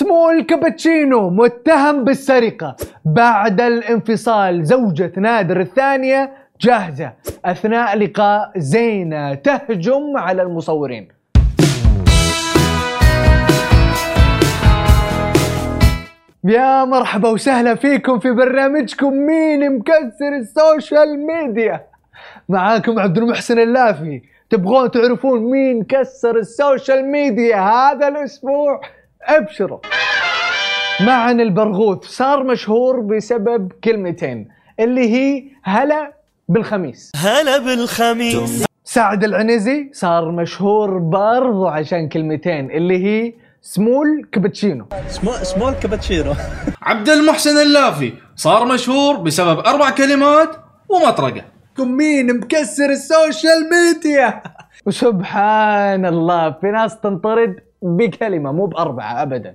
سمول كابتشينو متهم بالسرقة. بعد الانفصال زوجة نادر الثانية جاهزة. أثناء لقاء زينة تهجم على المصورين. يا مرحبا وسهلا فيكم في برنامجكم مين مكسر السوشيال ميديا. معاكم عبد المحسن اللافي. تبغون تعرفون مين كسر السوشيال ميديا هذا الأسبوع؟ أبشروا. معن البرغوث صار مشهور بسبب كلمتين اللي هي هلا بالخميس. هلا بالخميس. سعد العنزي صار مشهور برضو عشان كلمتين اللي هي small cappuccino. small small cappuccino. عبد المحسن اللافي صار مشهور بسبب أربع كلمات ومطرقة. كم مين مكسر ال social media؟ وسبحان الله في ناس تنطرد بكلمة مو بأربعة أبدا.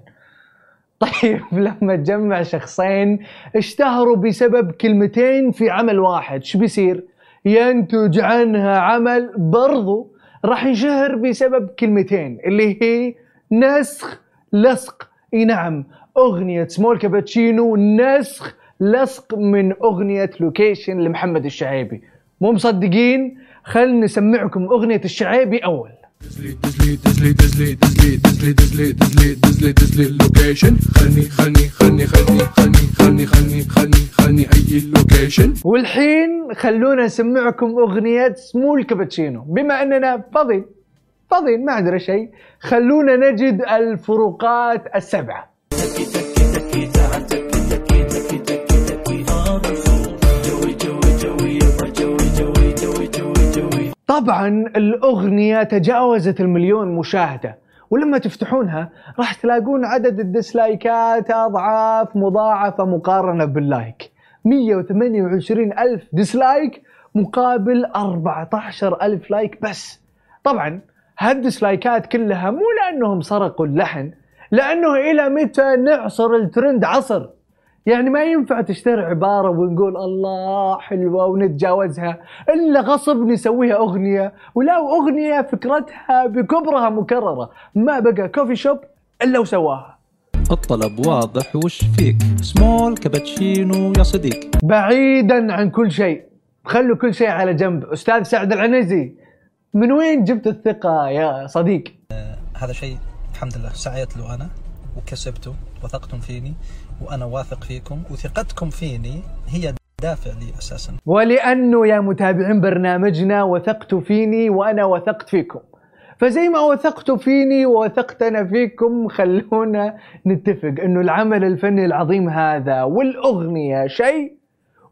طيب لما تجمع شخصين اشتهروا بسبب كلمتين في عمل واحد شو بيصير؟ ينتج عنها عمل برضو راح ينشهر بسبب كلمتين اللي هي نسخ لصق. إي نعم أغنية small cappuccino نسخ لصق من أغنية location لمحمد الشعيبي. مو مصدقين؟ خل نسمعكم أغنية الشعيبي أول. خلني خلني خلني خلني خلني خلني خلني خلني أي ال location والحين خلونا نسمعكم أغنية small cappuccino. بما أننا فاضيين فاضيين ما عندنا شيء خلونا نجد الفروقات السبعة. طبعا الأغنية تجاوزت المليون مشاهدة ولما تفتحونها راح تلاقون عدد الديسلايكات أضعاف مضاعفة مقارنة بال like. 128 ألف dislike مقابل 14 ألف like بس. طبعا هالديسلايكات كلها مو لأنهم سرقوا اللحن لأنه إلى متى نعصر الترند عصر؟ يعني ما ينفع تشتري عبارة ونقول الله حلوة ونتجاوزها إلا غصب نسويها أغنية ولو أغنية فكرتها بكبرها مكررة ما بقى coffee shop إلا وسواها. الطلب واضح وش فيك؟ small cappuccino يا صديق. بعيدا عن كل شيء خلوا كل شيء على جنب. أستاذ سعد العنزي من وين جبت الثقة يا صديق؟ هذا شيء الحمد لله سعيت له أنا وكسبته وثقتم فيني. وأنا واثق فيكم وثقتكم فيني هي دافع لي أساسا. ولأنه يا متابعين برنامجنا وثقتوا فيني وأنا وثقت فيكم. فزي ما وثقتوا فيني ووثقت أنا فيكم خلونا نتفق أنه العمل الفني العظيم هذا والأغنية شيء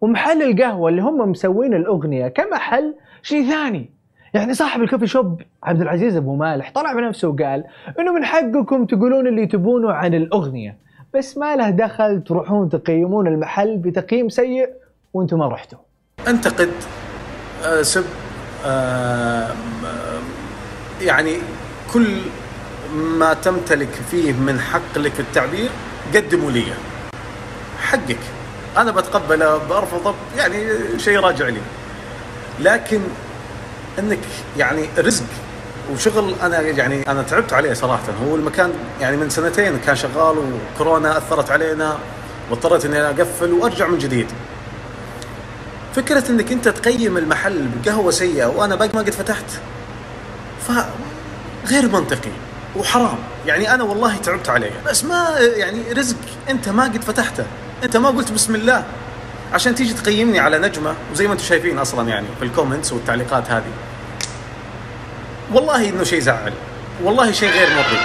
ومحل القهوة اللي هم مسوين الأغنية كمحل شيء ثاني. يعني صاحب الكوفي شوب عبد العزيز أبو مالح طلع بنفسه وقال إنه من حقكم تقولون اللي تبونه عن الأغنية. بس ما له دخل تروحون تقيمون المحل بتقييم سيء وأنتم ما رحتوا. أنتقد آه، سب آه، يعني كل ما تمتلك فيه من حق لك التعبير قدموا لي. حقك. أنا بتقبله برفضه يعني شيء راجع لي. لكن إنك يعني رزق وشغل أنا يعني أنا تعبت عليه صراحة. هو المكان يعني من سنتين كان شغال وكورونا أثرت علينا واضطريت إني أقفل وأرجع من جديد. فكرة إنك أنت تقيم المحل بقهوة سيئة وأنا باقي ما قد فتحت فغير منطقي وحرام. يعني أنا والله تعبت عليه. بس ما يعني رزق أنت ما قد فتحته. أنت ما قلت بسم الله. عشان تيجي تقيمني على نجمة وزي ما أنتم شايفين أصلا يعني في الكومنتس والتعليقات هذه. والله إنه شيء زعل والله شيء غير مرضي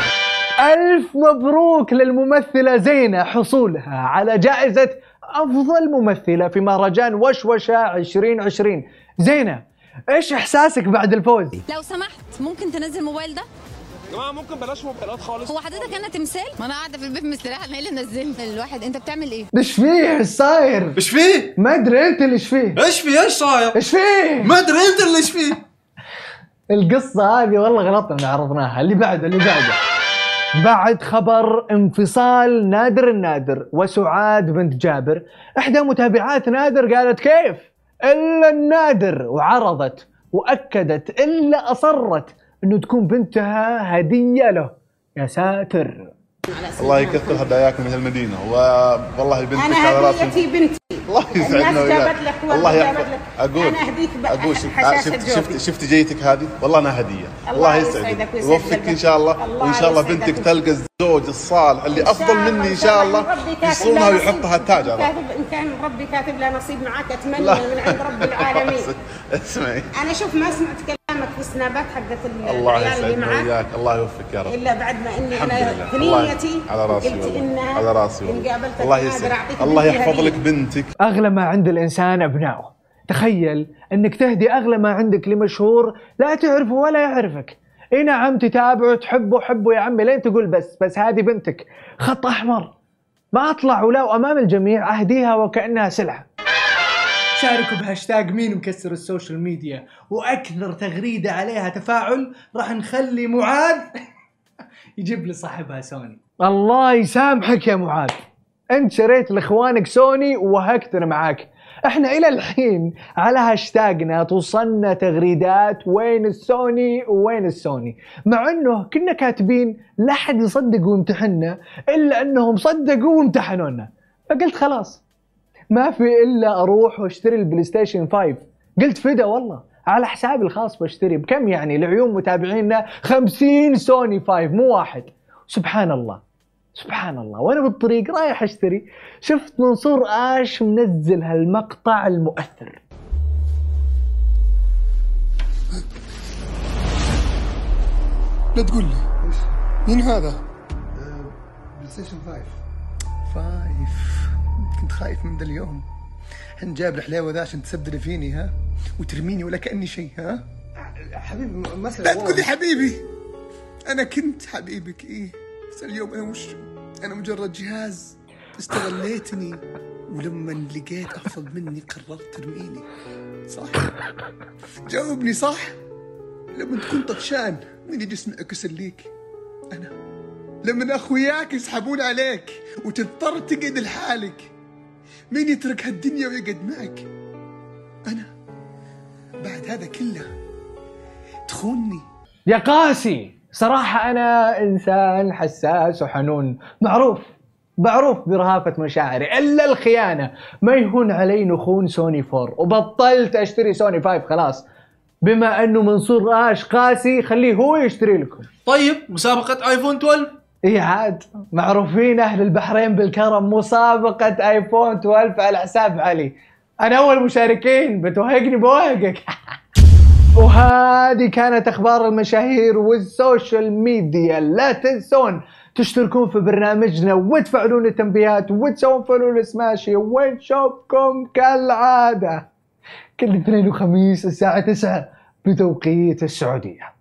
ألف مبروك للممثلة زينة حصولها على جائزة أفضل ممثلة في مهرجان وشوشة 2020 زينة إيش إحساسك بعد الفوز؟ لو سمحت ممكن تنزل الموبايل ده جماعة ممكن بلاش موبايلات خالص هو حضرتك أنا تمثال ما أنا قاعدة في البيت مستريحة أنا إيه اللي نزلني الواحد أنت بتعمل إيه إيش فيه إيش صاير؟ إيش فيه؟ ما أدري أنت اللي إيش فيه؟ إيش فيه؟ إيش صاير؟ إيش فيه؟ ما أدري أنت اللي إيش فيه؟ القصة هذه والله غلطنا إن عرضناها اللي بعده اللي بعده. بعد خبر انفصال نادر النادر وسعاد بنت جابر. إحدى متابعات نادر قالت كيف؟ إلا النادر. وعرضت وأكدت إلا أصرت إنه تكون بنتها هدية له. يا ساتر. الله يكثر هداياكم من المدينة والله بنتك أنا على راسي. هديتي بنتي. الله يسعدنا الناس جابت لك والله الله جابت لك. أقول أنا أهديك أقول شفت شفت. شفت, جيتك هذه والله انها هدية الله يسعدك يسعدك ويسعد يوفقك قلبك. إن شاء الله الله وإن شاء الله بنتك. تلقى الزوج الصالح اللي أفضل مني إن شاء الله يصونها ويحطها. التاج على إن كان ربي كاتب لها نصيب معك أتمنى. من عند رب العالمين اسمعي أنا شوف ما سمعت كلامك في السنابات حقت ال- الله العيال اللي يسعدنا معك. وياك الله يوفقك يا رب. إلا بعد ما إني أنا لله. في الله- نيتي على راسي قلت. انها على راسي إن. قابلتك الله يسعدك. الله يحفظ. لك بنتك. أغلى ما عند الإنسان أبنائه تخيل أنك تهدي أغلى ما عندك لمشهور لا تعرفه ولا يعرفك. اي نعم تتابعه تحبه حبه يا عمي لين تقول بس بس هذه بنتك. خط أحمر. ما أطلع ولو أمام الجميع أهديها وكأنها سلعة. شاركوا بهاشتاج مين مكسر ال social media وأكثر تغريدة عليها تفاعل راح نخلي معاذ يجيب لي صاحبها سوني. الله يسامحك يا معاذ. أنت شريت لإخوانك سوني ووهقتنا معاك. إحنا إلى الحين على هاشتاجنا توصلنا تغريدات وين السوني وين السوني. مع إنه كنا كاتبين لا حد يصدق ويمتحنا إلا إنهم صدقوا وامتحنونا. فقلت خلاص. ما في إلا أروح وأشتري ال PlayStation 5 قلت فدا والله على حسابي الخاص بشتري. بكم يعني؟ لعيون متابعينا 50 سوني 5 مو واحد. سبحان الله. سبحان الله. وأنا بالطريق رايح أشتري. شفت منصور آش منزل هالمقطع المؤثر. لا تقول لي. مين هذا؟ PlayStation 5 five كنت خايف من ذا اليوم. حين جايب الحلاوة ذا عشان تستبدل فيني ها؟ وترميني ولا كأني شيء ها؟ حبيبي مسألة لا تقول لي حبيبي! أنا كنت حبيبك إيه؟ بس اليوم أنا مش أنا مجرد جهاز استغليتني. ولما لقيت افضل مني قررت ترميني. صح؟ جاوبني صح؟ لما تكون طفشان مين يجي يسمعك يسليك أنا لما أخوياك يسحبون عليك وتضطر تقعد لحالك. مين يترك هالدنيا ويقعد معك؟ أنا. بعد هذا كله تخوني يا قاسي صراحة أنا إنسان حساس وحنون. معروف معروف برهافة مشاعري. إلا الخيانة. ما يهون علي نخون سوني 4 وبطلت أشتري سوني 5 خلاص. بما أنه منصور آش قاسي خليه هو يشتري لكم. طيب مسابقة iPhone 12 إي عاد معروفين أهل البحرين بالكرم مسابقة iPhone 12 على حساب علي. أنا أول مشاركين بتوهقني بوهقك. وهذه كانت أخبار المشاهير وال social media. لا تنسون تشتركون في برنامجنا وتفعلون التنبيهات وتسوون فولو لسماشي ونشوفكم كالعادة؟ كل اثنين وخميس الساعة 9 بتوقيت السعودية.